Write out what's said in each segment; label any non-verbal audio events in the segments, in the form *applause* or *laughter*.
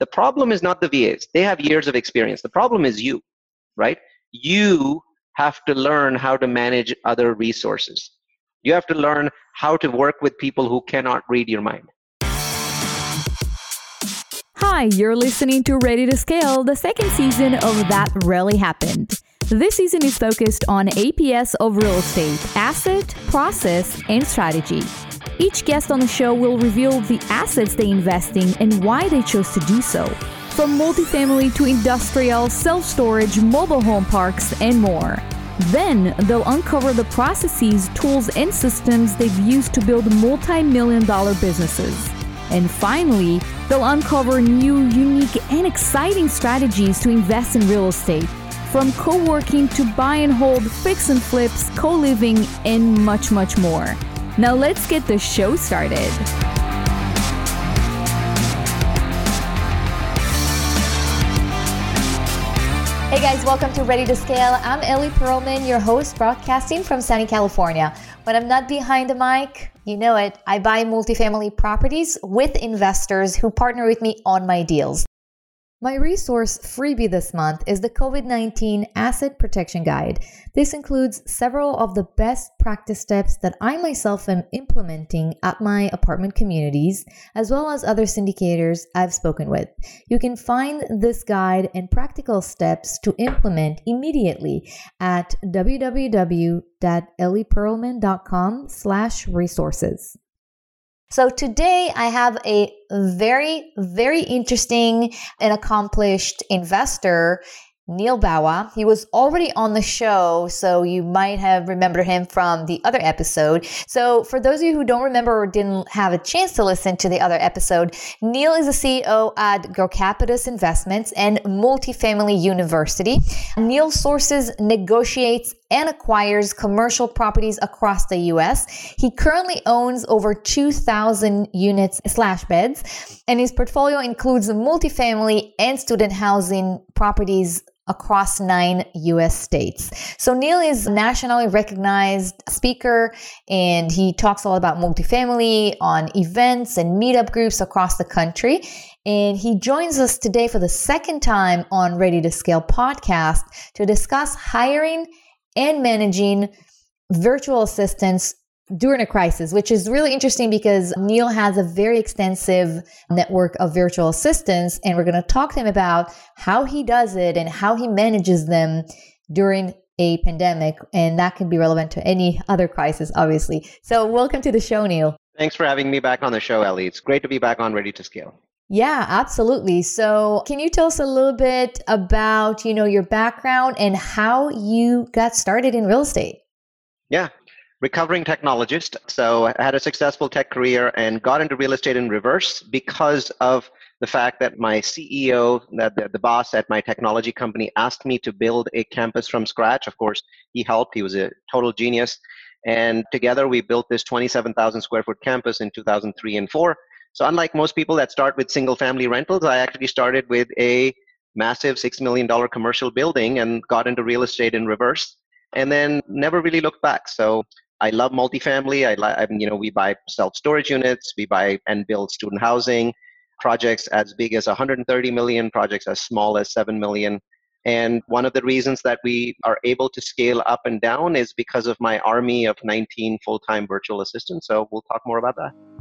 The problem is not the VAs. They have years of experience. The problem is you, right? You have to learn how to manage other resources. You have to learn how to work with people who cannot read your mind. Hi, you're listening to Ready to Scale, the second season of That Really Happened. This season is focused on APS of real estate, asset, process, and strategy. Each guest on the show will reveal the assets they invest in and why they chose to do so. From multifamily to industrial, self storage, mobile home parks, and more. Then they'll uncover the processes, tools, and systems they've used to build multi million dollar businesses. And finally, they'll uncover new, unique, and exciting strategies to invest in real estate. From co working to buy and hold, fix and flips, co living, and much, much more. Now let's get the show started. Hey guys, welcome to Ready to Scale. I'm Ellie Perlman, your host, broadcasting from sunny California. When I'm not behind the mic, you know it, I buy multifamily properties with investors who partner with me on my deals. My resource freebie this month is the COVID 19 Asset Protection Guide. This includes several of the best practice steps that I myself am implementing at my apartment communities, as well as other syndicators I've spoken with. You can find this guide and practical steps to implement immediately at www.ellieperlman.com slash resources. So today I have a very, very interesting and accomplished investor Neil Bawa. He was already on the show, so you might have remembered him from the other episode. So, for those of you who don't remember or didn't have a chance to listen to the other episode, Neil is the CEO at Grocapitus Investments and Multifamily University. Neil sources, negotiates, and acquires commercial properties across the US. He currently owns over 2,000 units slash beds, and his portfolio includes multifamily and student housing properties across nine US states. So Neil is a nationally recognized speaker and he talks a lot about multifamily on events and meetup groups across the country. And he joins us today for the second time on Ready to Scale podcast to discuss hiring and managing virtual assistants during a crisis, which is really interesting because Neil has a very extensive network of virtual assistants. And we're going to talk to him about how he does it and how he manages them during a pandemic. And that can be relevant to any other crisis, obviously. So, welcome to the show, Neil. Thanks for having me back on the show, Ellie. It's great to be back on Ready to Scale. Yeah, absolutely. So, can you tell us a little bit about, you know, your background and how you got started in real estate? Yeah, recovering technologist. So I had a successful tech career and got into real estate in reverse because of the fact that my CEO, the, the boss at my technology company, asked me to build a campus from scratch. Of course, he helped. He was a total genius. And together we built this 27,000 square foot campus in 2003 and 4. So unlike most people that start with single family rentals, I actually started with a massive $6 million commercial building and got into real estate in reverse and then never really looked back. So I love multifamily. I, I you know, we buy self storage units, we buy and build student housing projects as big as 130 million, projects as small as 7 million. And one of the reasons that we are able to scale up and down is because of my army of 19 full time virtual assistants. So we'll talk more about that.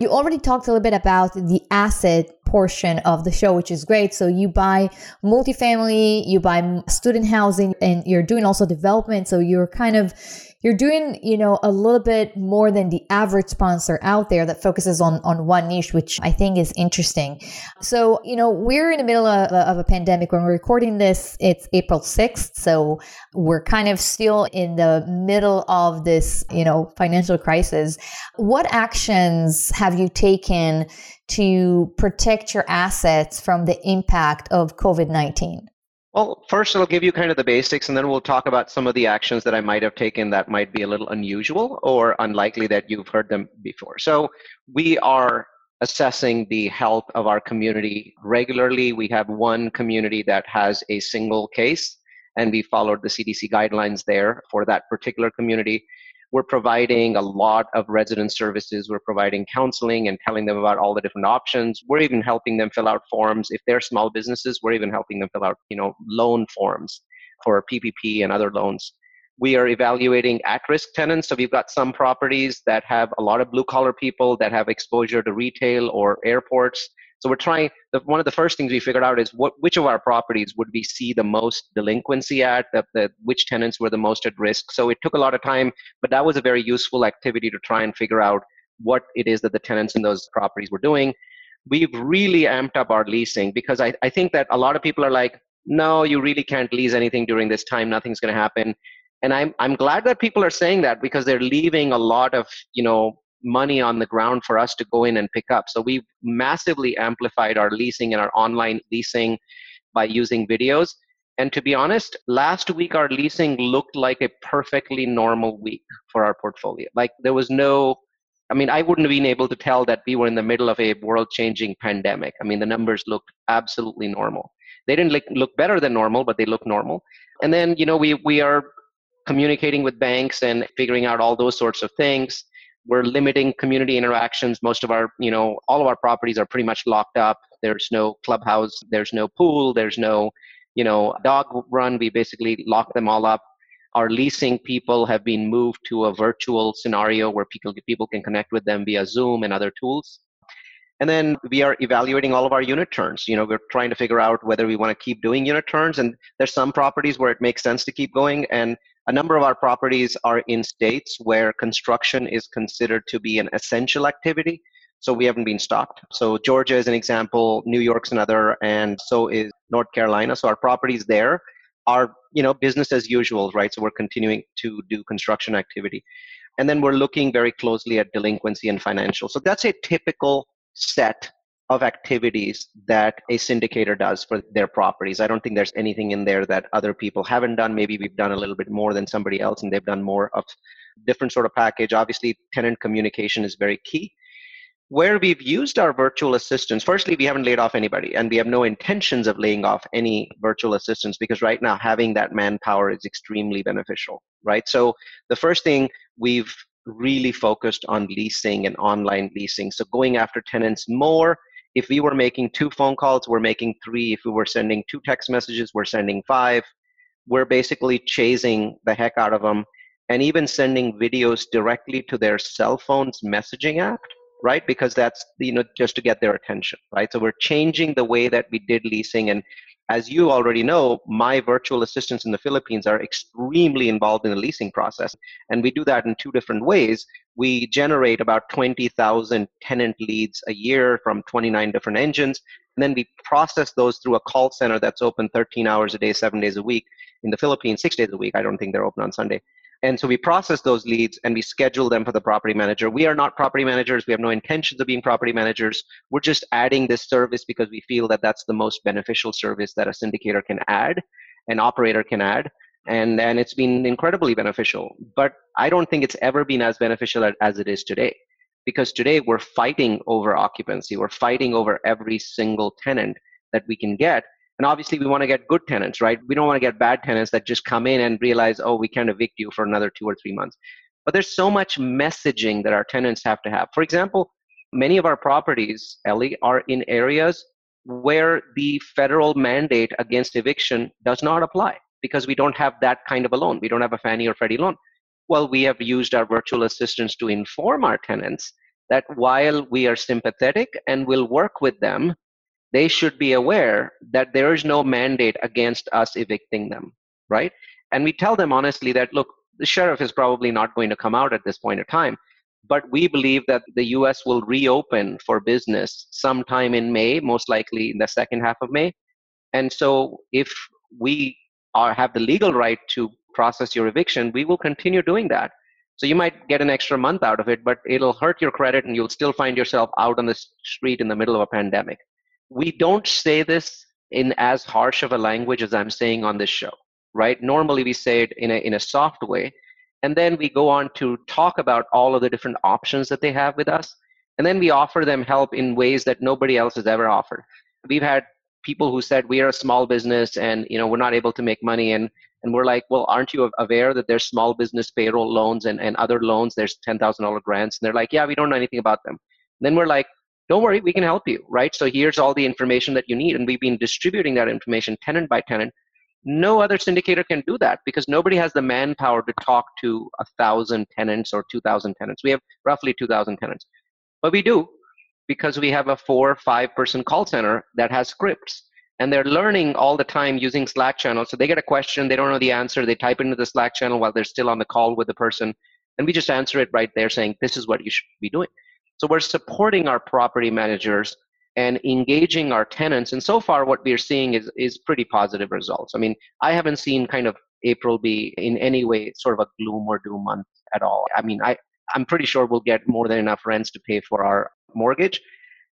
You already talked a little bit about the asset portion of the show, which is great. So you buy multifamily, you buy student housing, and you're doing also development. So you're kind of you're doing you know a little bit more than the average sponsor out there that focuses on on one niche which i think is interesting. So you know we're in the middle of, of a pandemic. When we're recording this it's april 6th so we're kind of still in the middle of this you know financial crisis. What actions have you taken to protect your assets from the impact of COVID 19? Well, first, I'll give you kind of the basics, and then we'll talk about some of the actions that I might have taken that might be a little unusual or unlikely that you've heard them before. So, we are assessing the health of our community regularly. We have one community that has a single case, and we followed the CDC guidelines there for that particular community. We're providing a lot of resident services. We're providing counseling and telling them about all the different options. We're even helping them fill out forms. If they're small businesses, we're even helping them fill out, you know, loan forms for PPP and other loans. We are evaluating at-risk tenants. So we've got some properties that have a lot of blue-collar people that have exposure to retail or airports. So we're trying. The, one of the first things we figured out is what which of our properties would we see the most delinquency at, the, the, which tenants were the most at risk. So it took a lot of time, but that was a very useful activity to try and figure out what it is that the tenants in those properties were doing. We've really amped up our leasing because I, I think that a lot of people are like, no, you really can't lease anything during this time. Nothing's going to happen. And I'm I'm glad that people are saying that because they're leaving a lot of you know money on the ground for us to go in and pick up. So we've massively amplified our leasing and our online leasing by using videos. And to be honest, last week our leasing looked like a perfectly normal week for our portfolio. Like there was no, I mean, I wouldn't have been able to tell that we were in the middle of a world changing pandemic. I mean, the numbers looked absolutely normal. They didn't look, look better than normal, but they look normal. And then, you know, we, we are communicating with banks and figuring out all those sorts of things we're limiting community interactions. Most of our you know all of our properties are pretty much locked up. There's no clubhouse there's no pool there's no you know dog run. We basically lock them all up. Our leasing people have been moved to a virtual scenario where people people can connect with them via zoom and other tools. And then we are evaluating all of our unit turns. You know we're trying to figure out whether we want to keep doing unit turns. And there's some properties where it makes sense to keep going. And a number of our properties are in states where construction is considered to be an essential activity, so we haven't been stopped. So Georgia is an example, New York's another, and so is North Carolina. So our properties there are, you know, business as usual, right? So we're continuing to do construction activity. And then we're looking very closely at delinquency and financial. So that's a typical set of activities that a syndicator does for their properties. I don't think there's anything in there that other people haven't done. Maybe we've done a little bit more than somebody else and they've done more of different sort of package. Obviously, tenant communication is very key. Where we've used our virtual assistants, firstly, we haven't laid off anybody and we have no intentions of laying off any virtual assistants because right now having that manpower is extremely beneficial, right? So the first thing we've really focused on leasing and online leasing. So going after tenants more if we were making two phone calls, we're making three. If we were sending two text messages, we're sending five. We're basically chasing the heck out of them and even sending videos directly to their cell phone's messaging app, right? Because that's, you know, just to get their attention, right? So we're changing the way that we did leasing and as you already know, my virtual assistants in the Philippines are extremely involved in the leasing process. And we do that in two different ways. We generate about 20,000 tenant leads a year from 29 different engines. And then we process those through a call center that's open 13 hours a day, seven days a week. In the Philippines, six days a week. I don't think they're open on Sunday. And so we process those leads and we schedule them for the property manager. We are not property managers. We have no intentions of being property managers. We're just adding this service because we feel that that's the most beneficial service that a syndicator can add, an operator can add. And, and it's been incredibly beneficial. But I don't think it's ever been as beneficial as it is today. Because today we're fighting over occupancy. We're fighting over every single tenant that we can get and obviously, we want to get good tenants, right? We don't want to get bad tenants that just come in and realize, oh, we can't evict you for another two or three months. But there's so much messaging that our tenants have to have. For example, many of our properties, Ellie, are in areas where the federal mandate against eviction does not apply because we don't have that kind of a loan. We don't have a Fannie or Freddie loan. Well, we have used our virtual assistants to inform our tenants that while we are sympathetic and will work with them they should be aware that there is no mandate against us evicting them, right? And we tell them honestly that, look, the sheriff is probably not going to come out at this point in time, but we believe that the US will reopen for business sometime in May, most likely in the second half of May. And so if we are, have the legal right to process your eviction, we will continue doing that. So you might get an extra month out of it, but it'll hurt your credit and you'll still find yourself out on the street in the middle of a pandemic we don't say this in as harsh of a language as I'm saying on this show, right? Normally we say it in a, in a soft way. And then we go on to talk about all of the different options that they have with us. And then we offer them help in ways that nobody else has ever offered. We've had people who said we are a small business and you know we're not able to make money and And we're like, well, aren't you aware that there's small business payroll loans and, and other loans? There's $10,000 grants. And they're like, yeah, we don't know anything about them. And then we're like, don't worry, we can help you, right? So here's all the information that you need. And we've been distributing that information tenant by tenant. No other syndicator can do that because nobody has the manpower to talk to a thousand tenants or 2,000 tenants. We have roughly 2,000 tenants. But we do because we have a four or five person call center that has scripts and they're learning all the time using slack channels so they get a question they don't know the answer they type into the slack channel while they're still on the call with the person and we just answer it right there saying this is what you should be doing so we're supporting our property managers and engaging our tenants. And so far what we're seeing is is pretty positive results. I mean i haven't seen kind of april be in any way sort of a gloom or doom month at all. I mean i i'm pretty sure we'll get more than enough rents to pay for our mortgage.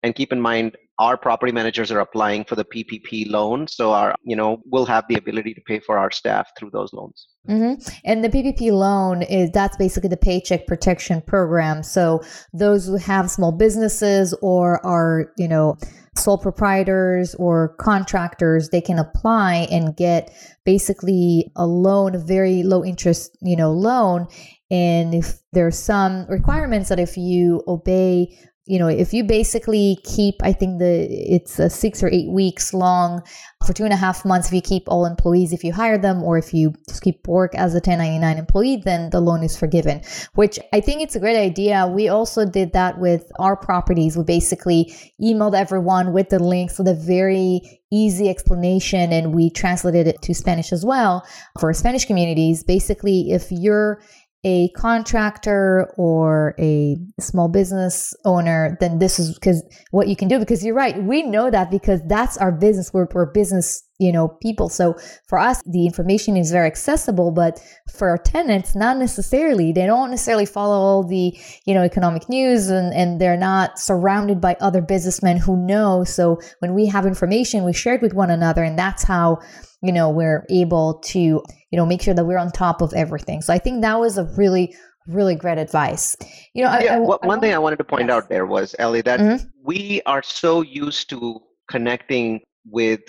And keep in mind our property managers are applying for the PPP loan, so our you know we'll have the ability to pay for our staff through those loans. Mm-hmm. And the PPP loan is that's basically the Paycheck Protection Program. So those who have small businesses or are you know sole proprietors or contractors, they can apply and get basically a loan, a very low interest you know loan. And if there's some requirements that if you obey you know, if you basically keep, I think the it's a six or eight weeks long for two and a half months. If you keep all employees, if you hire them, or if you just keep work as a 1099 employee, then the loan is forgiven. Which I think it's a great idea. We also did that with our properties. We basically emailed everyone with the links with a very easy explanation, and we translated it to Spanish as well for Spanish communities. Basically, if you're a contractor or a small business owner, then this is because what you can do. Because you're right, we know that because that's our business. We're, we're business, you know, people. So for us, the information is very accessible. But for our tenants, not necessarily. They don't necessarily follow all the, you know, economic news, and and they're not surrounded by other businessmen who know. So when we have information, we share it with one another, and that's how you know we're able to you know make sure that we're on top of everything so i think that was a really really great advice you know yeah, I, I, one I, thing i wanted to point yes. out there was ellie that mm-hmm. we are so used to connecting with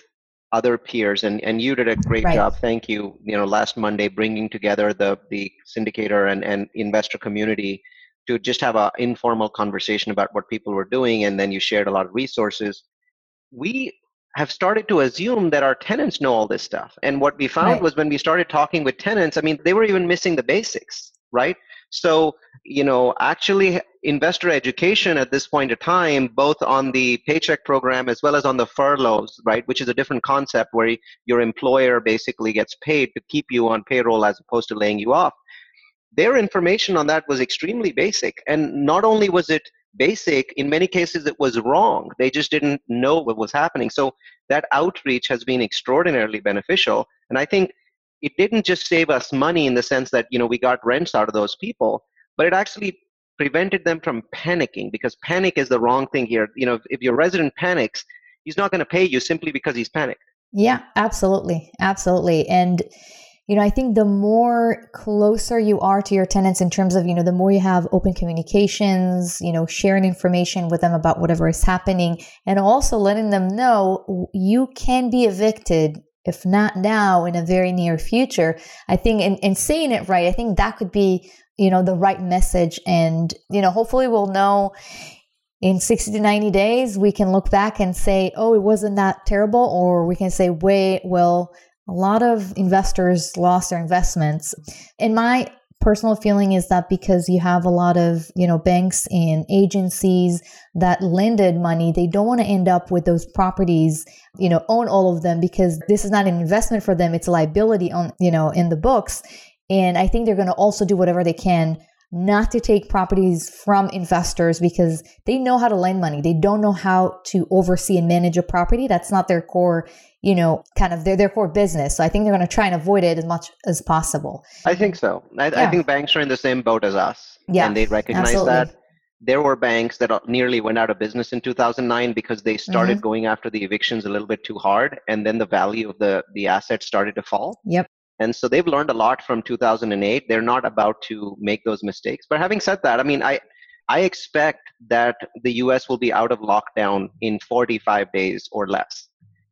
other peers and, and you did a great right. job thank you you know last monday bringing together the the syndicator and, and investor community to just have an informal conversation about what people were doing and then you shared a lot of resources we have started to assume that our tenants know all this stuff. And what we found right. was when we started talking with tenants, I mean, they were even missing the basics, right? So, you know, actually, investor education at this point of time, both on the paycheck program as well as on the furloughs, right, which is a different concept where your employer basically gets paid to keep you on payroll as opposed to laying you off. Their information on that was extremely basic. And not only was it basic in many cases it was wrong. They just didn't know what was happening. So that outreach has been extraordinarily beneficial. And i think it didn't just save us money in the sense that you know we got rents out of those people but it actually prevented them from panicking because panic is the wrong thing here. You know if your resident panics he's not going to pay you simply because he's panicked. Yeah absolutely. Absolutely. And you know, I think the more closer you are to your tenants in terms of, you know, the more you have open communications, you know, sharing information with them about whatever is happening, and also letting them know you can be evicted if not now in a very near future. I think in, in saying it right i think that could be you know the right message and you know hopefully we'll know in 60 to 90 days we can look back and say oh it wasn't that terrible or we can say wait well a lot of investors lost their investments. And my personal feeling is that because you have a lot of you know banks and agencies that lended money they don't want to end up with those properties you know own all of them because this is not an investment for them it's a liability on you know in the books and i think they're going to also do whatever they can not to take properties from investors because they know how to lend money. They don't know how to oversee and manage a property. That's not their core, you know, kind of their, their core business. So I think they're going to try and avoid it as much as possible. I think so. I, yeah. I think banks are in the same boat as us. Yeah. And they recognize absolutely. that. There were banks that nearly went out of business in 2009 because they started mm-hmm. going after the evictions a little bit too hard, and then the value of the the assets started to fall. Yep. And so they've learned a lot from 2008. They're not about to make those mistakes. But having said that, I mean, I, I expect that the US will be out of lockdown in 45 days or less.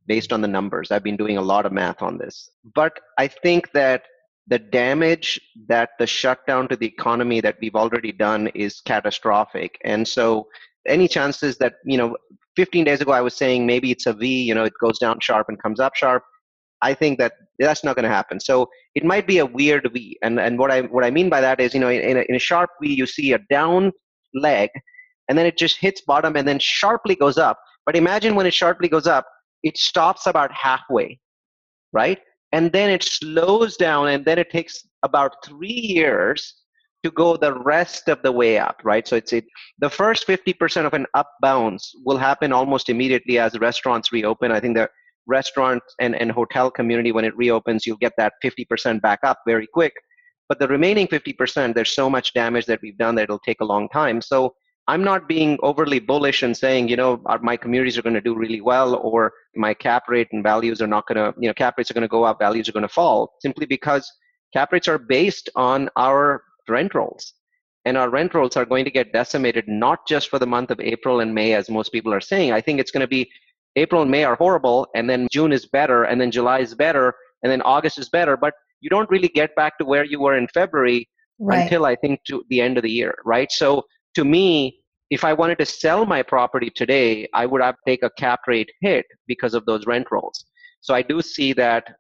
based on the numbers. I've been doing a lot of math on this. But I think that the damage that the shutdown to the economy that we've already done is catastrophic. And so any chances that, you know, 15 days ago I was saying maybe it's a V, you know, it goes down sharp and comes up sharp. I think that that's not going to happen. So it might be a weird V. And, and what I, what I mean by that is, you know, in a, in a sharp V, you see a down leg and then it just hits bottom and then sharply goes up. But imagine when it sharply goes up, it stops about halfway, right? And then it slows down and then it takes about three years to go the rest of the way up, right? So it's it, the first 50% of an up bounce will happen almost immediately as restaurants reopen. I think the restaurant and, and hotel community, when it reopens, you'll get that 50% back up very quick. But the remaining 50%, there's so much damage that we've done that it'll take a long time. So I'm not being overly bullish and saying, you know, our, my communities are going to do really well or my cap rate and values are not going to, you know, cap rates are going to go up, values are going to fall, simply because cap rates are based on our rent rolls. And our rent rolls are going to get decimated not just for the month of April and May, as most people are saying. I think it's going to be April and May are horrible, and then June is better, and then July is better, and then August is better. But you don't really get back to where you were in February right. until I think to the end of the year, right? So to me, if I wanted to sell my property today, I would have to take a cap rate hit because of those rent rolls. So I do see that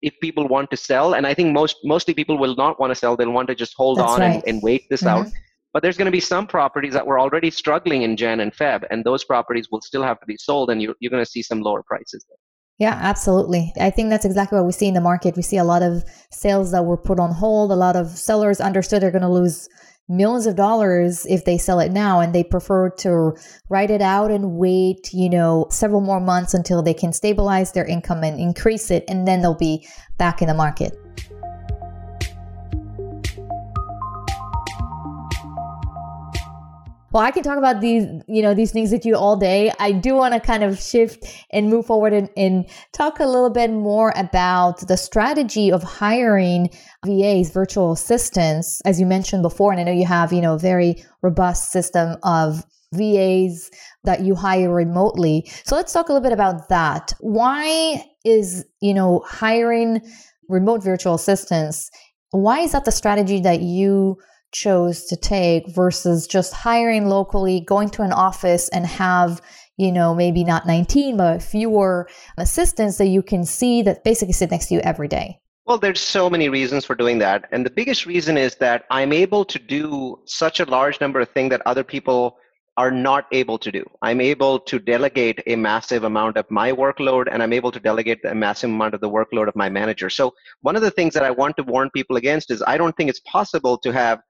if people want to sell, and I think most mostly people will not want to sell, they'll want to just hold That's on right. and, and, wait this mm-hmm. out. But there's going to be some properties that were already struggling in Jan and Feb, and those properties will still have to be sold, and you're, you're going to see some lower prices there. Yeah, absolutely. I think that's exactly what we see in the market. We see a lot of sales that were put on hold. A lot of sellers understood they're going to lose millions of dollars if they sell it now and they prefer to write it out and wait, you know, several more months until they can stabilize their income and increase it and then they'll be back in the market. Well, I can talk about these, you know, these things with you all day. I do want to kind of shift and move forward and, and, talk a little bit more about the strategy of hiring VAs, virtual assistants, as you mentioned before. And I know you have, you know, a very robust system of VAs that you hire remotely. So let's talk a little bit about that. Why is, you know, hiring remote virtual assistants, why is that the strategy that you chose to take versus just hiring locally, going to an office and have, you know, maybe not 19, but fewer assistants that you can see that basically sit next to you every day? Well, there's so many reasons for doing that. And the biggest reason is that I'm able to do such a large number of things that other people are not able to do. I'm able to delegate a massive amount of my workload and I'm able to delegate a massive amount of the workload of my manager. So, one of the things that I want to warn people against is I don't think it's possible to have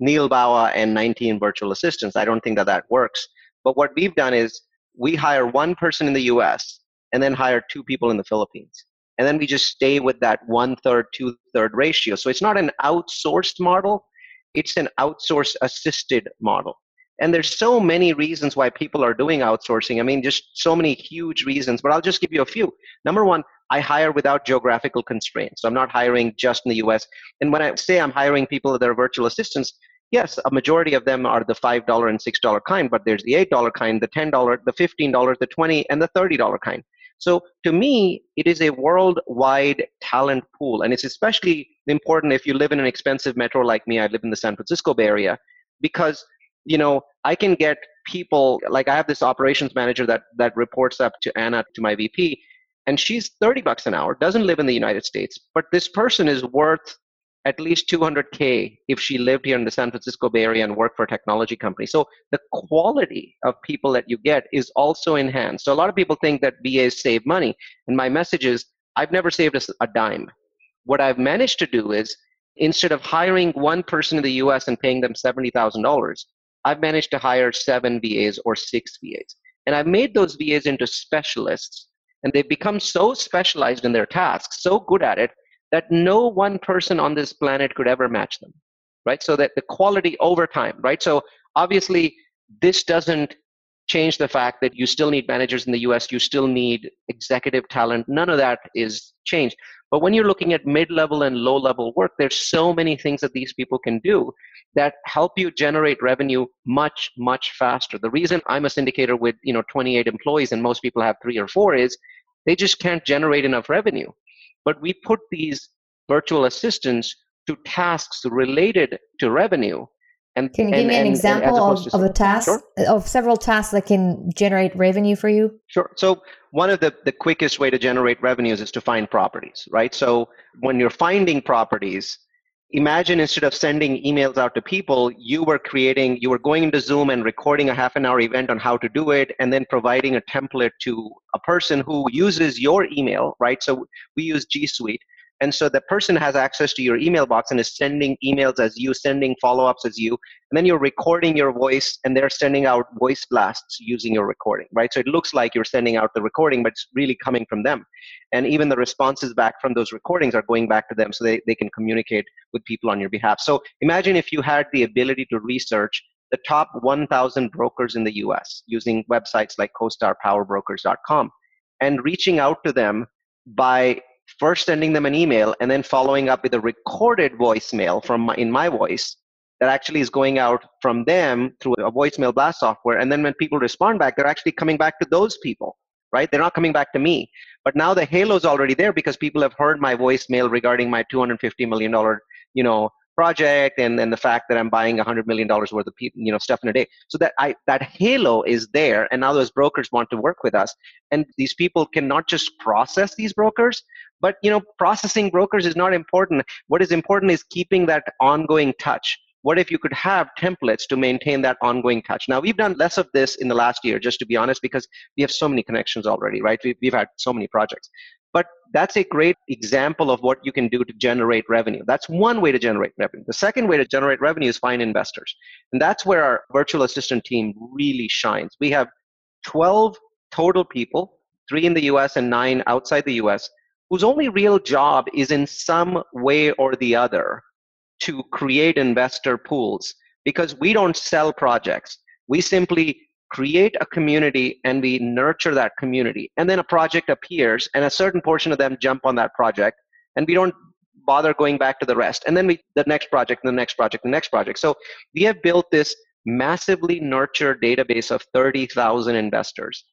Neil Bawa and 19 virtual assistants. I don't think that that works. But what we've done is we hire one person in the US and then hire two people in the Philippines. And then we just stay with that one third, two third ratio. So it's not an outsourced model, it's an outsource assisted model. And there's so many reasons why people are doing outsourcing. I mean, just so many huge reasons, but I'll just give you a few. Number one, I hire without geographical constraints. So I'm not hiring just in the US. And when I say I'm hiring people that are virtual assistants, yes, a majority of them are the $5 and $6 kind, but there's the $8 kind, the $10, the $15, the 20 and the $30 kind. So to me, it is a worldwide talent pool. And it's especially important if you live in an expensive metro like me. I live in the San Francisco Bay Area because, you know, I can get people like I have this operations manager that that reports up to Anna, to my VP, and she's 30 bucks an hour, doesn't live in the United States, but this person is worth at least 200k if she lived here in the San Francisco Bay Area and worked for a technology company. So the quality of people that you get is also enhanced. So a lot of people think that VAs save money, and my message is I've never saved a, a dime. What I've managed to do is instead of hiring one person in the U.S. and paying them seventy thousand dollars, I've managed to hire seven VAs or six VAs, and I've made those VAs into specialists. And they've become so specialized in their tasks, so good at it, that no one person on this planet could ever match them right? So that the quality over time right? So obviously this doesn't change the fact that you still need managers in the us you still need executive talent. None of that is changed. But when you're looking at mid-level and low-level work there's so many things that these people can do that help you generate revenue much much faster. The reason i'm a syndicator with you know 28 employees and most people have three or four is they just can't generate enough revenue. But we put these virtual assistants to tasks related to revenue. And, can you give and, me an and, example of, of a task sure. of several tasks that can generate revenue for you? Sure. So one of the, the quickest way to generate revenues is to find properties, right? So when you're finding properties, imagine instead of sending emails out to people, you were creating, you were going into Zoom and recording a half an hour event on how to do it, and then providing a template to a person who uses your email, right? So we use G Suite. And so the person has access to your email box and is sending emails as you, sending follow ups as you. And then you're recording your voice and they're sending out voice blasts using your recording, right? So it looks like you're sending out the recording, but it's really coming from them. And even the responses back from those recordings are going back to them so they, they can communicate with people on your behalf. So imagine if you had the ability to research the top 1,000 brokers in the US using websites like CoStarPowerBrokers.com and reaching out to them by first sending them an email and then following up with a recorded voicemail from my, in my voice that actually is going out from them through a voicemail blast software. And then when people respond back they're actually coming back to those people right? They're not coming back to me. But now the halo is already there because people have heard my voicemail regarding my 250 million dollar you know project and then the fact that I'm buying $100 million worth of you know stuff in a day. So that I that halo is there, and now those brokers want to work with us, and these people can not just process these brokers, but you know processing brokers is not important. What is important is keeping that ongoing touch. What if you could have templates to maintain that ongoing touch? Now we've done less of this in the last year, just to be honest, because we have so many connections already, right? We've, we've had so many projects. But that's a great example of what you can do to generate revenue. That's one way to generate revenue. The second way to generate revenue is find investors. And that's where our virtual assistant team really shines. We have 12 total people, three in the US and nine outside the US, whose only real job is in some way or the other to create investor pools because we don't sell projects. We simply create a community and we nurture that community. And then a project appears and a certain portion of them jump on that project and we don't bother going back to the rest. And then we the next project, the next project, the next project. So we have built this massively nurtured database of 30,000 investors.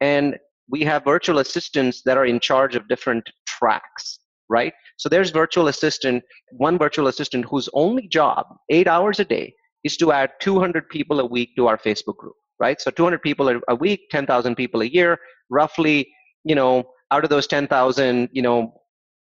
And we have virtual assistants that are in charge of different tracks, right? So there's virtual assistant, one virtual assistant whose only job, eight hours a day, is to add 200 people a week to our Facebook group right? So 200 people a week, 10,000 people a year, roughly, you know, out of those 10,000, you know,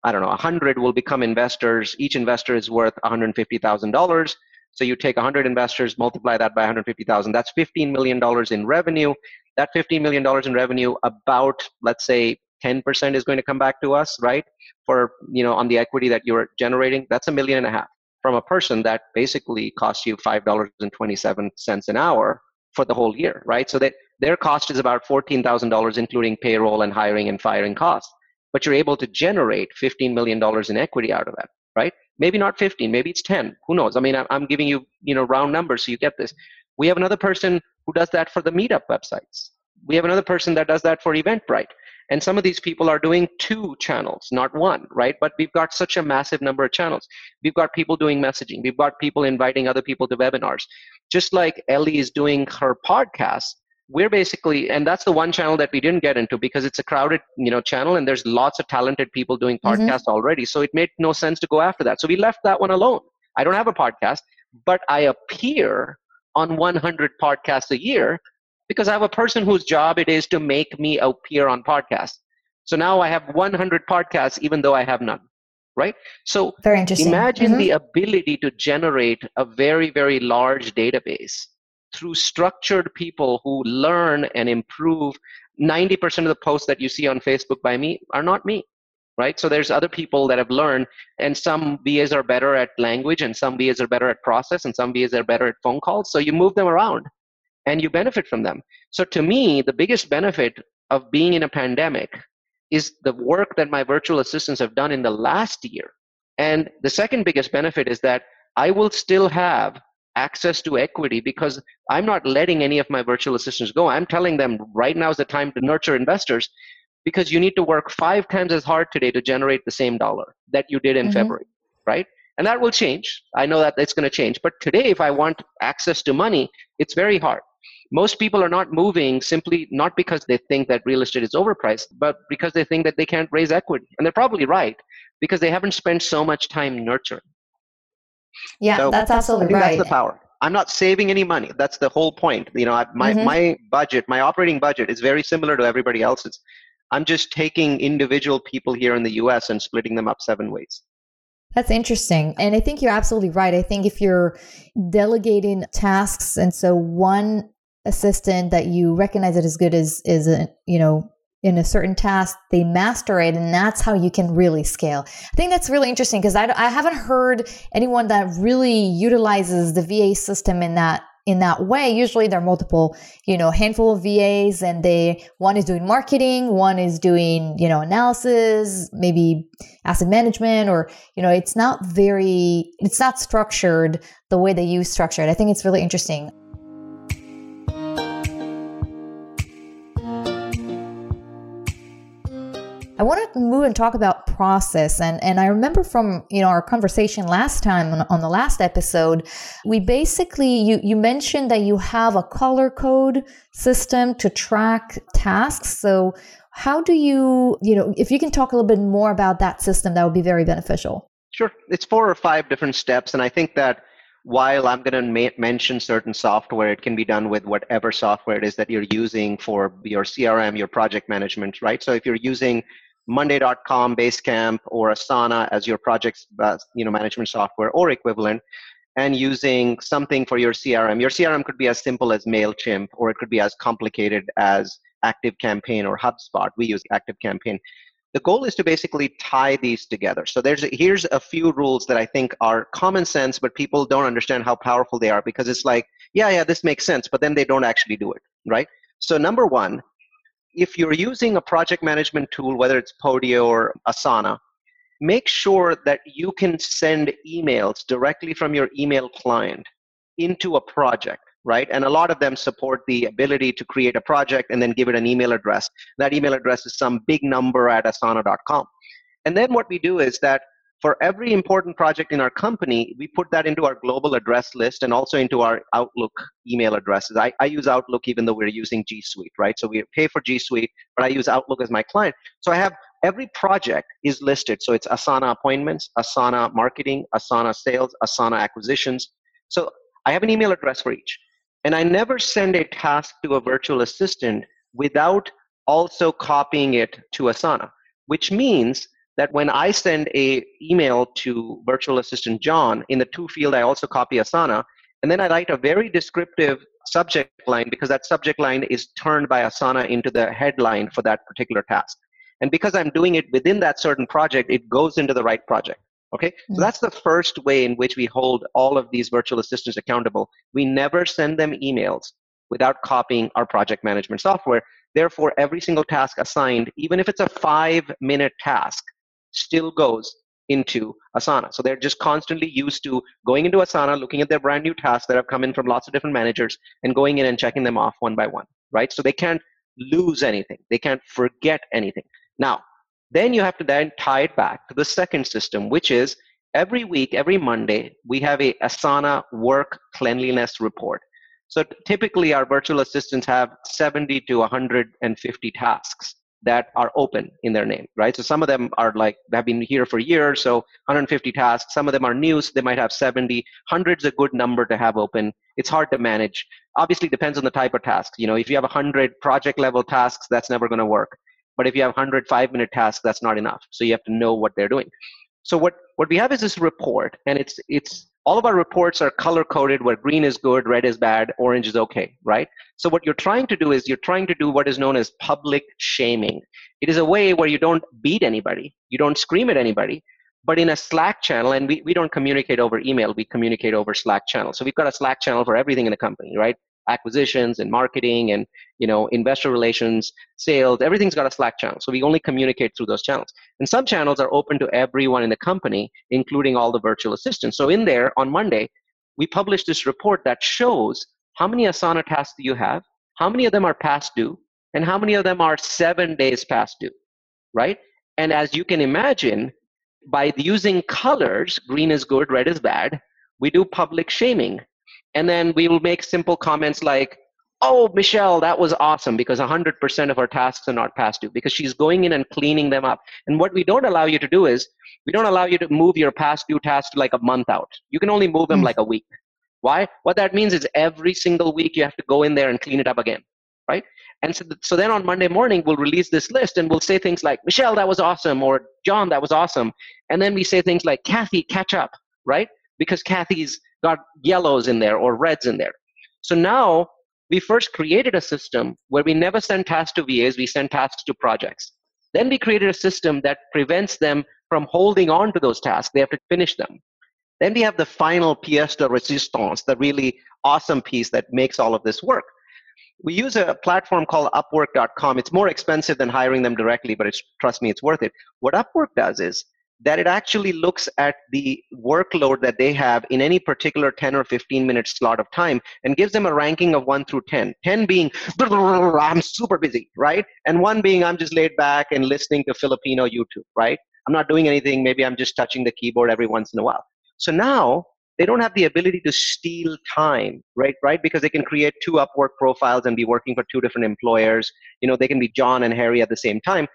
I don't know, 100 will become investors. Each investor is worth $150,000. So you take 100 investors, multiply that by 150,000. That's 15 million dollars in revenue. That 15 million dollars in revenue, about let's say 10% is going to come back to us, right? For you know, on the equity that you're generating, that's a million and a half from a person that basically costs you five dollars and 27 cents an hour for the whole year, right? So that their cost is about $14,000, including payroll and hiring and firing costs. But you're able to generate $15 million in equity out of that, right? Maybe not 15, maybe it's 10. Who knows? I mean, I'm giving you, you know, round numbers so you get this. We have another person who does that for the meetup websites. We have another person that does that for Eventbrite. And some of these people are doing two channels, not one, right? But we've got such a massive number of channels. We've got people doing messaging. We've got people inviting other people to webinars. Just like Ellie is doing her podcast, we're basically, and that's the one channel that we didn't get into because it's a crowded, you know, channel and there's lots of talented people doing mm-hmm. podcasts mm-hmm. already. So it made no sense to go after that. So we left that one alone. I don't have a podcast, but I appear on 100 podcasts a year because I have a person whose job it is to make me appear on podcasts. So now I have 100 podcasts, even though I have none. Right? So very interesting. imagine mm-hmm. the ability to generate a very, very large database through structured people who learn and improve. 90% of the posts that you see on Facebook by me are not me right so there's other people that have learned and some vas are better at language and some vas are better at process and some vas are better at phone calls so you move them around and you benefit from them. So to me, the biggest benefit of being in a pandemic is the work that my virtual assistants have done in the last year. And the second biggest benefit is that I will still have access to equity because I'm not letting any of my virtual assistants go. I'm telling them right now is the time to nurture investors because you need to work five times as hard today to generate the same dollar that you did in mm-hmm. February, right? And that will change. I know that it's going to change. But today, if I want access to money, it's very hard. Most people are not moving simply not because they think that real estate is overpriced, but because they think that they can't raise equity. And they're probably right because they haven't spent so much time nurturing. Yeah, so that's absolutely right. That's the power. I'm not saving any money. That's the whole point. You know, I, my mm-hmm. my budget, my operating budget is very similar to everybody else's. I'm just taking individual people here in the US and splitting them up seven ways. That's interesting. And I think you're absolutely right. I think if you're delegating tasks and so one assistant that you recognize it as good as is you know, in a certain task, they master it, and that's how you can really scale. I think that's really interesting because I, I haven't heard anyone that really utilizes the VA system in that in that way. Usually there are multiple you know handful of vas and they one is doing marketing one is doing you know analysis maybe asset management or you know it's not very it's not structured the way that you structure it. I think it's really interesting I want to move and talk about process. And, and I remember from, you know, our conversation last time on, on the last episode, we basically, you, you mentioned that you have a color code system to track tasks. So how do you, you know, if you can talk a little bit more about that system, that would be very beneficial. Sure. It's four or five different steps. And I think that while I'm going to ma- mention certain software, it can be done with whatever software it is that you're using for your CRM, your project management, right? So if you're using monday.com basecamp or asana as your project uh, you know management software or equivalent and using something for your crm your crm could be as simple as mailchimp or it could be as complicated as active campaign or hubspot. We use active campaign the goal is to basically tie these together. So there's a, here's a few rules that i think are common sense but people don't understand how powerful they are because it's like yeah yeah this makes sense but then they don't actually do it right? So number one if you're using a project management tool, whether it's Podio or Asana, make sure that you can send emails directly from your email client into a project, right? And a lot of them support the ability to create a project and then give it an email address. That email address is some big number at asana.com. And then what we do is that for every important project in our company, we put that into our global address list and also into our Outlook email addresses. I, I use Outlook even though we're using G Suite, right? So we pay for G Suite, but I use Outlook as my client. So I have every project is listed. So it's Asana appointments, Asana marketing, Asana sales, Asana acquisitions. So I have an email address for each. And I never send a task to a virtual assistant without also copying it to Asana, which means that when I send a email to virtual assistant John, in the to field I also copy Asana, and then I write a very descriptive subject line because that subject line is turned by Asana into the headline for that particular task. And because I'm doing it within that certain project, it goes into the right project. Okay, mm-hmm. so that's the first way in which we hold all of these virtual assistants accountable. We never send them emails without copying our project management software. Therefore, every single task assigned, even if it's a five minute task, still goes into Asana. So they're just constantly used to going into Asana, looking at their brand new tasks that have come in from lots of different managers, and going in and checking them off one by one, right? So they can't lose anything, they can't forget anything. Now, then you have to then tie it back to the second system, which is every week, every Monday, we have a Asana work cleanliness report. So typically, our virtual assistants have 70 to 150 tasks that are open in their name, right? So some of them are like have been here for years, so 150 tasks. Some of them are new, so they might have 70. Hundreds a good number to have open. It's hard to manage. Obviously, depends on the type of task. You know, if you have 100 project level tasks, that's never going to work. But if you have 100 five minute tasks, that's not enough. So you have to know what they're doing. So what what we have is this report, and it's it's all of our reports are color coded where green is good, red is bad, orange is okay, right? So what you're trying to do is you're trying to do what is known as public shaming. It is a way where you don't beat anybody, you don't scream at anybody, but in a Slack channel, and we, we don't communicate over email, we communicate over Slack channel. So we've got a Slack channel for everything in the company, right? Acquisitions and marketing and you know investor relations sales everything's got a slack channel. So we only communicate through those channels. And some channels are open to everyone in the company including all the virtual assistants. So in there on monday we publish this report that shows how many asana tasks do you have how many of them are past due and how many of them are seven days past due right? And as you can imagine by using colors green is good red is bad we do public shaming and then we will make simple comments like, oh, Michelle, that was awesome because 100% of our tasks are not past due because she's going in and cleaning them up. And what we don't allow you to do is we don't allow you to move your past due tasks like a month out. You can only move them mm. like a week. Why? What that means is every single week you have to go in there and clean it up again, right? And so, so then on Monday morning, we'll release this list and we'll say things like, Michelle, that was awesome, or John, that was awesome. And then we say things like, Kathy, catch up, right? Because Kathy's got yellows in there or reds in there. So now we first created a system where we never send tasks to VAs, we send tasks to projects. Then we created a system that prevents them from holding on to those tasks. They have to finish them. Then we have the final pièce de résistance, the really awesome piece that makes all of this work. We use a platform called Upwork.com. It's more expensive than hiring them directly, but it's, trust me, it's worth it. What Upwork does is that it actually looks at the workload that they have in any particular 10 or 15 minute slot of time and gives them a ranking of 1 through 10 10 being *laughs* i'm super busy right? And 1 being i'm just laid back and listening to filipino youtube right? I'm not doing anything. Maybe i'm just touching the keyboard every once in a while. So now they don't have the ability to steal time right right? Because they can create two upwork profiles and be working for two different employers. You know they can be john and harry at the same time.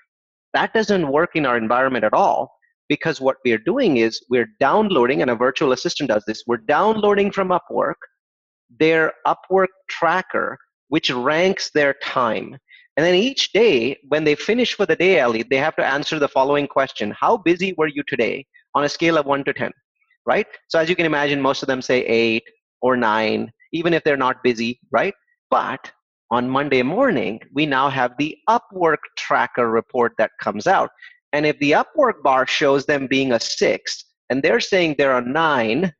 That doesn't work in our environment at all because what we're doing is we're downloading, and a virtual assistant does this, we're downloading from Upwork their Upwork tracker, which ranks their time. And then each day, when they finish for the day, Ellie, they have to answer the following question How busy were you today on a scale of 1 to 10? Right? So, as you can imagine, most of them say 8 or 9, even if they're not busy, right? But on Monday morning, we now have the Upwork tracker report that comes out. And if the Upwork bar shows them being a six and they're saying they're a nine,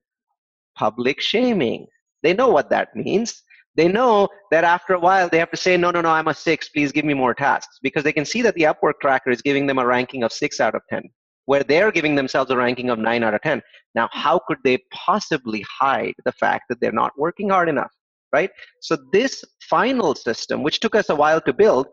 public shaming. They know what that means. They know that after a while they have to say, no, no, no, I'm a six, please give me more tasks. Because they can see that the Upwork tracker is giving them a ranking of six out of 10, where they're giving themselves a ranking of nine out of 10. Now, how could they possibly hide the fact that they're not working hard enough? Right? So, this final system, which took us a while to build,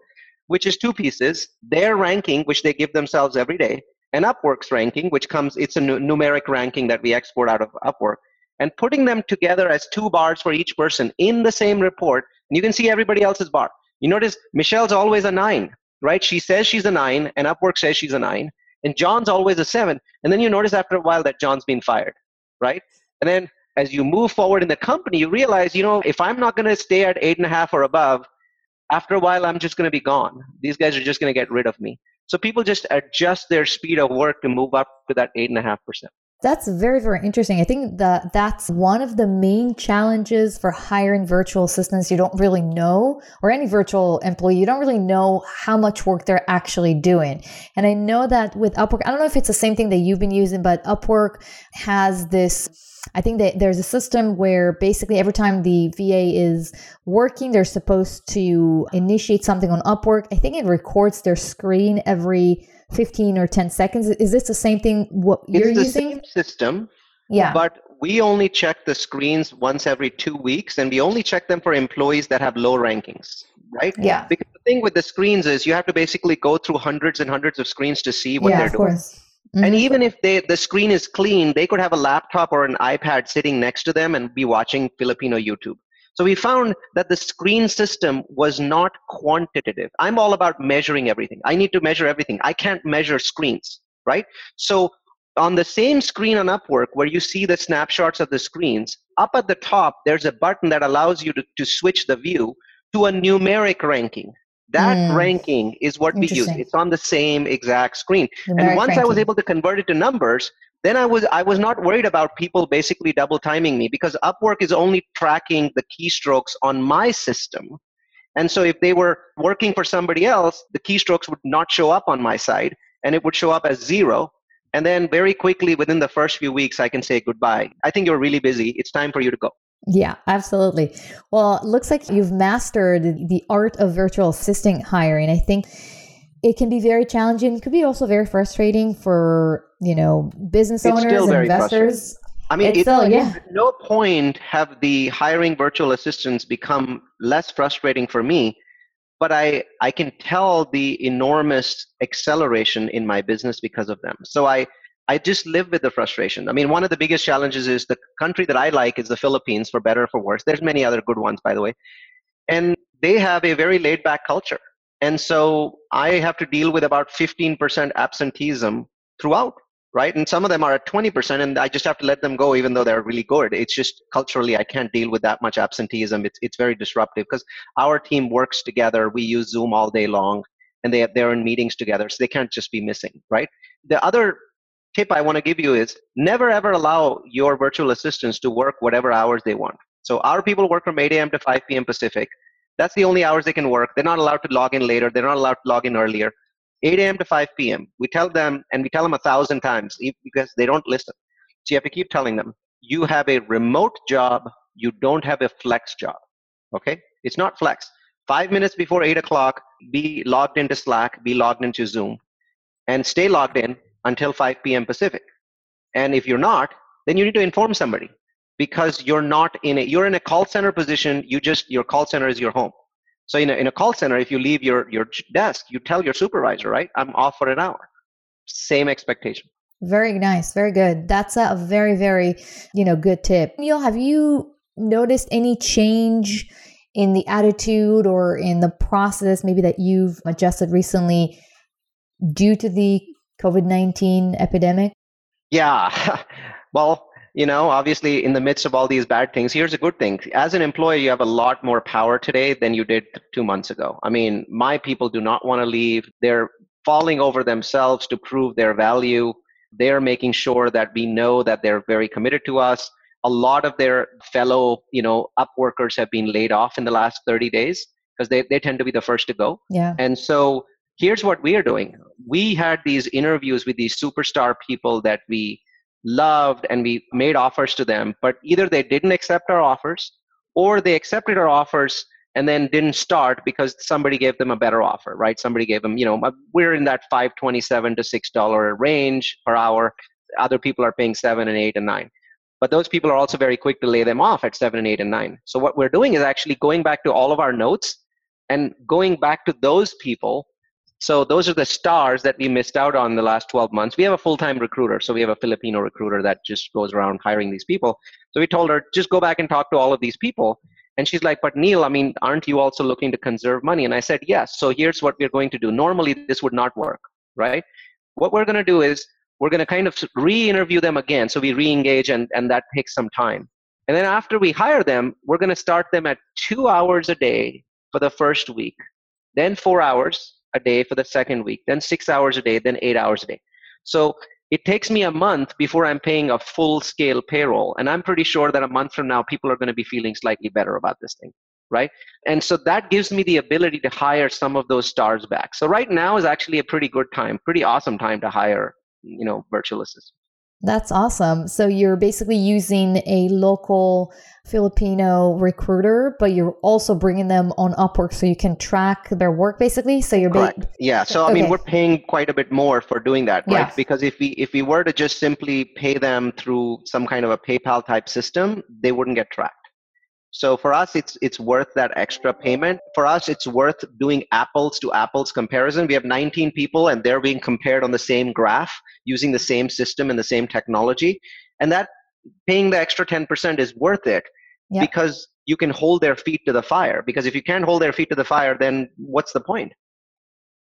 which is two pieces their ranking, which they give themselves every day, and Upwork's ranking, which comes, it's a numeric ranking that we export out of Upwork, and putting them together as two bars for each person in the same report. And you can see everybody else's bar. You notice Michelle's always a nine, right? She says she's a nine, and Upwork says she's a nine, and John's always a seven. And then you notice after a while that John's been fired, right? And then as you move forward in the company, you realize, you know, if I'm not going to stay at eight and a half or above, after a while i'm just going to be gone these guys are just going to get rid of me so people just adjust their speed of work to move up to that 8.5% that's very, very interesting. I think that that's one of the main challenges for hiring virtual assistants. You don't really know, or any virtual employee, you don't really know how much work they're actually doing. And I know that with Upwork, I don't know if it's the same thing that you've been using, but Upwork has this I think that there's a system where basically every time the VA is working, they're supposed to initiate something on Upwork. I think it records their screen every 15 or 10 seconds. Is this the same thing what you're it's the using? Same system. Yeah. But we only check the screens once every two weeks and we only check them for employees that have low rankings right yeah because the thing with the screens is you have to basically go through hundreds and hundreds of screens to see what yeah, they're of doing course. Mm-hmm. And even if they, the screen is clean, they could have a laptop or an iPad sitting next to them and be watching Filipino YouTube. So we found that the screen system was not quantitative. I'm all about measuring everything. I need to measure everything. I can't measure screens, right? So on the same screen on Upwork where you see the snapshots of the screens, up at the top, there's a button that allows you to, to switch the view to a numeric ranking. That mm. ranking is what we use. It's on the same exact screen. and once ranking. I was able to convert it to numbers, then I was I was not worried about people basically double timing me because Upwork is only tracking the keystrokes on my system. And so if they were working for somebody else, the keystrokes would not show up on my side and it would show up as zero. And then very quickly within the first few weeks I can say goodbye. I think you're really busy. It's time for you to go. Yeah, absolutely. Well, it looks like you've mastered the art of virtual assistant hiring. I think it can be very challenging. It could be also very frustrating for, you know, business it's owners and investors. I mean, it's still, yeah. at no point have the hiring virtual assistants become less frustrating for me, but I, I can tell the enormous acceleration in my business because of them. So I, I just live with the frustration. I mean, one of the biggest challenges is the country that I like is the Philippines, for better or for worse. There's many other good ones, by the way. And they have a very laid back culture. And so I have to deal with about 15% absenteeism throughout, right? And some of them are at 20%, and I just have to let them go even though they're really good. It's just culturally, I can't deal with that much absenteeism. It's, it's very disruptive because our team works together. We use Zoom all day long, and they, they're in meetings together, so they can't just be missing, right? The other tip I want to give you is never ever allow your virtual assistants to work whatever hours they want. So our people work from 8 a.m. to 5 p.m. Pacific. That's the only hours they can work. They're not allowed to log in later. They're not allowed to log in earlier. 8 a.m. to 5 p.m. We tell them, and we tell them a thousand times because they don't listen. So you have to keep telling them, you have a remote job. You don't have a flex job. Okay? It's not flex. Five minutes before 8 o'clock, be logged into Slack, be logged into Zoom, and stay logged in until 5 p.m. Pacific. And if you're not, then you need to inform somebody because you're not in a you're in a call center position you just your call center is your home so in a, in a call center if you leave your your desk you tell your supervisor right i'm off for an hour same expectation very nice very good that's a very very you know good tip neil have you noticed any change in the attitude or in the process maybe that you've adjusted recently due to the covid-19 epidemic? Yeah. *laughs* Well you know obviously in the midst of all these bad things here's a good thing. As an employee you have a lot more power today than you did two months ago. I mean my people do not want to leave. They're falling over themselves to prove their value. They're making sure that we know that they're very committed to us. A lot of their fellow you know up workers have been laid off in the last 30 days because they, they tend to be the first to go. Yeah. And so here's what we are doing we had these interviews with these superstar people that we loved and we made offers to them, but either they didn't accept our offers or they accepted our offers and then didn't start because somebody gave them a better offer, right? Somebody gave them, you know, uh, we're in that 527 to $6 range per hour. Other people are paying seven and eight and nine. But those people are also very quick to lay them off at seven and eight and nine. So what we're doing is actually going back to all of our notes and going back to those people so those are the stars that we missed out on the last 12 months. We have a full-time recruiter, so we have a Filipino recruiter that just goes around hiring these people. So we told her, just go back and talk to all of these people. And she's like, but Neil, I mean, aren't you also looking to conserve money? And I said, yes. So here's what we're going to do. Normally, this would not work, right? What we're going to do is we're going to kind of re-interview them again. So we re-engage, and, and that takes some time. And then after we hire them, we're going to start them at two hours a day for the first week, then four hours, a day for the second week, then six hours a day, then eight hours a day. So it takes me a month before I'm paying a full scale payroll. And I'm pretty sure that a month from now, people are going to be feeling slightly better about this thing. Right. And so that gives me the ability to hire some of those stars back. So right now is actually a pretty good time, pretty awesome time to hire, you know, virtual assistants. That's awesome. So you're basically using a local Filipino recruiter, but you're also bringing them on Upwork so you can track their work basically. So you're. Ba- yeah. So I okay. mean, we're paying quite a bit more for doing that, right? Yeah. Because if we if we were to just simply pay them through some kind of a PayPal type system, they wouldn't get tracked. So for us, it's it's worth that extra payment. For us, it's worth doing apples to apples comparison. We have 19 people, and they're being compared on the same graph using the same system and the same technology, and that paying the extra 10% is worth it yep. because you can hold their feet to the fire. Because if you can't hold their feet to the fire, then what's the point?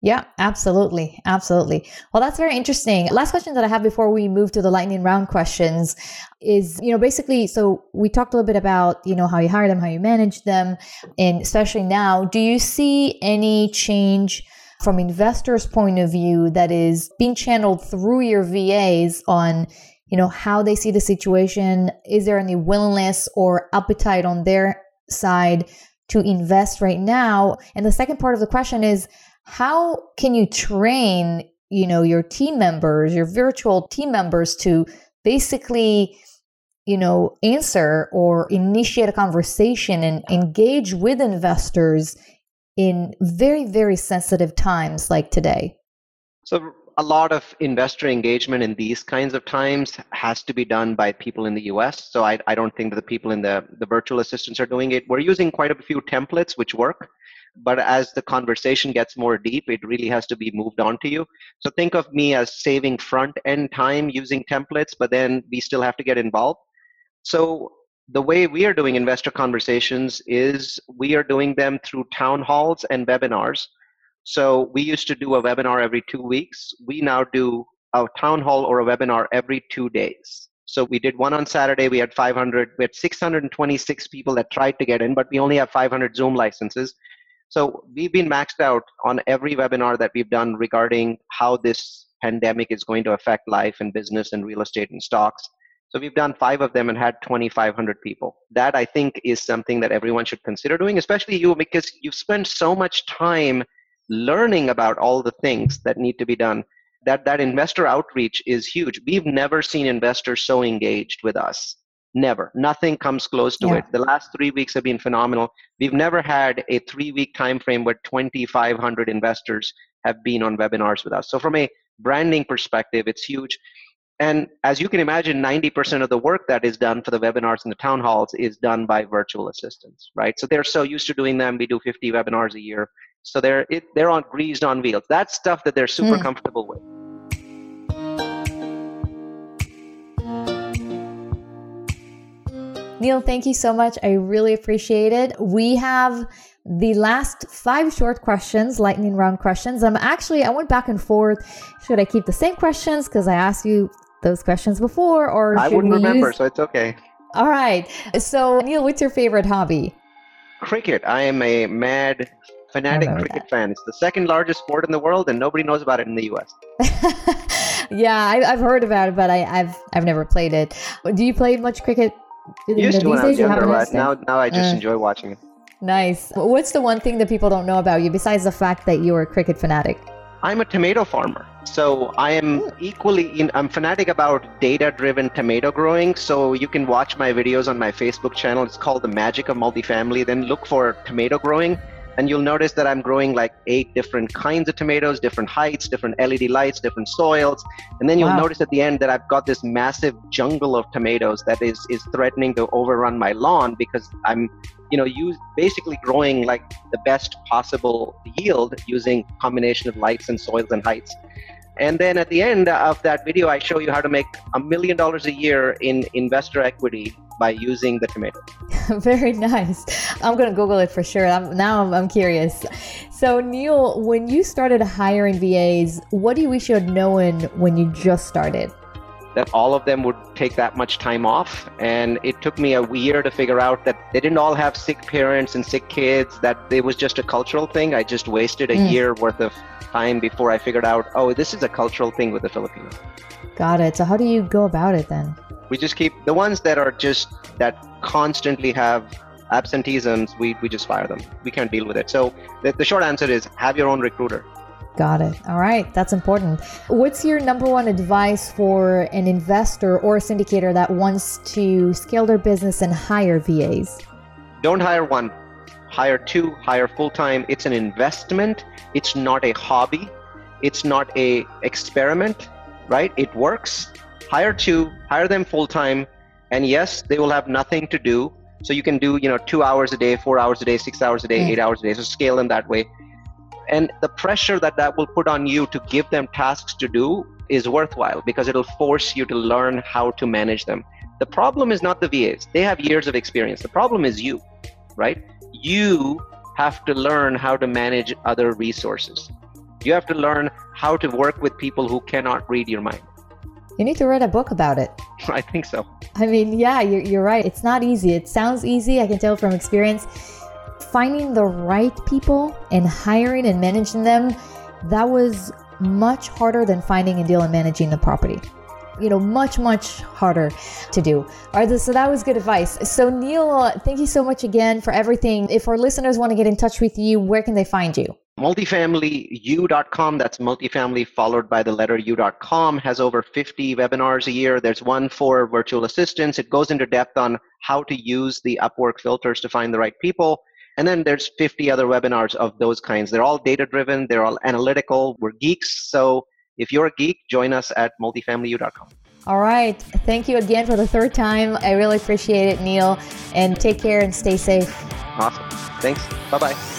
Yeah, absolutely. Absolutely. Well, that's very interesting. Last question that I have before we move to the lightning round questions is, you know, basically, so we talked a little bit about, you know, how you hire them, how you manage them, and especially now, do you see any change from investors' point of view that is being channeled through your VAs on, you know, how they see the situation? Is there any willingness or appetite on their side to invest right now? And the second part of the question is, how can you train you know your team members your virtual team members to basically you know answer or initiate a conversation and engage with investors in very very sensitive times like today so a lot of investor engagement in these kinds of times has to be done by people in the US. So I, I don't think that the people in the, the virtual assistants are doing it. We're using quite a few templates which work but as the conversation gets more deep it really has to be moved on to you so think of me as saving front end time using templates but then we still have to get involved so the way we are doing investor conversations is we are doing them through town halls and webinars. So we used to do a webinar every two weeks. We now do a town hall or a webinar every two days. So we did one on Saturday. We had 500, we had 626 people that tried to get in, but we only have 500 Zoom licenses. So we've been maxed out on every webinar that we've done regarding how this pandemic is going to affect life and business and real estate and stocks. So we've done five of them and had 2,500 people. That I think is something that everyone should consider doing, especially you, because you've spent so much time learning about all the things that need to be done. That that investor outreach is huge. We've never seen investors so engaged with us. Never. Nothing comes close to Yeah. it. The last three weeks have been phenomenal. We've never had a three-week time frame where 2,500 investors have been on webinars with us. So from a branding perspective, it's huge. And as you can imagine, 90% of the work that is done for the webinars and the town halls is done by virtual assistants, right? So they're so used to doing them. We do 50 webinars a year. So they're, it, they're on greased on wheels. That's stuff that they're super Mm. comfortable with. Neil, thank you so much. I really appreciate it. We have the last five short questions, lightning round questions. I'm actually, I went back and forth. Should I keep the same questions because I asked you those questions before, or I wouldn't remember, use- so it's okay. All right. So, Neil, what's your favorite hobby? Cricket. I am a mad, fanatic cricket fan. It's the second largest sport in the world, and nobody knows about it in the U.S. *laughs* yeah, I, I've heard about it, but I, I've I've never played it. Do you play much cricket? Used to when I was? You younger, but now, now I just Uh. enjoy watching it. Nice. What's the one thing that people don't know about you besides the fact that you're a cricket fanatic? I'm a tomato farmer. So I am equally in, I'm fanatic about data driven tomato growing. So you can watch my videos on my Facebook channel. It's called The Magic of Multifamily. Then look for tomato growing. And you'll notice that I'm growing like eight different kinds of tomatoes, different heights, different LED lights, different soils. And then you'll Wow. notice at the end that I've got this massive jungle of tomatoes that is is threatening to overrun my lawn because I'm, you know, use basically growing like the best possible yield using combination of lights and soils and heights. And then at the end of that video, I show you how to make a million dollars a year in investor equity by using the tomato. *laughs* Very nice. I'm going to Google it for sure. I'm, now I'm, I'm curious. So, Neil, when you started hiring VAs, what do you wish you had known when you just started? That all of them would take that much time off. And it took me a year to figure out that they didn't all have sick parents and sick kids, that it was just a cultural thing. I just wasted a Mm. year worth of time before I figured out, oh, this is a cultural thing with the Filipinos. Got it. So, how do you go about it then? we just keep the ones that are just that constantly have absenteeisms we, we just fire them we can't deal with it so the, the short answer is have your own recruiter Got it. All right. That's important. What's your number one advice for an investor or a syndicator that wants to scale their business and hire VAs? don't hire one. Hire two. Hire full-time. It's an investment. It's not a hobby. It's not a experiment right? It works. Hire two. Hire them full-time. And yes they will have nothing to do. So you can do you know two hours a day four hours a day six hours a day Mm. eight hours a day. So scale them that way and the pressure that that will put on you to give them tasks to do is worthwhile because it'll force you to learn how to manage them the problem is not the vas they have years of experience the problem is you right you have to learn how to manage other resources you have to learn how to work with people who cannot read your mind You need to write a book about it. *laughs* i think so I mean, yeah, you're, you're right. It's not easy. It sounds easy. I can tell from experience. Finding the right people and hiring and managing them, that was much harder than finding a deal and managing the property. You know, much, much harder to do. All right, so that was good advice. So, Neil, thank you so much again for everything. If our listeners want to get in touch with you, where can they find you? multifamilyu.com that's multifamily followed by the letter u.com has over 50 webinars a year there's one for virtual assistants it goes into depth on how to use the upwork filters to find the right people and then there's 50 other webinars of those kinds they're all data driven they're all analytical we're geeks so if you're a geek join us at multifamilyu.com All right. Thank you again for the third time. I really appreciate it, Neil. And take care and stay safe. awesome thanks bye bye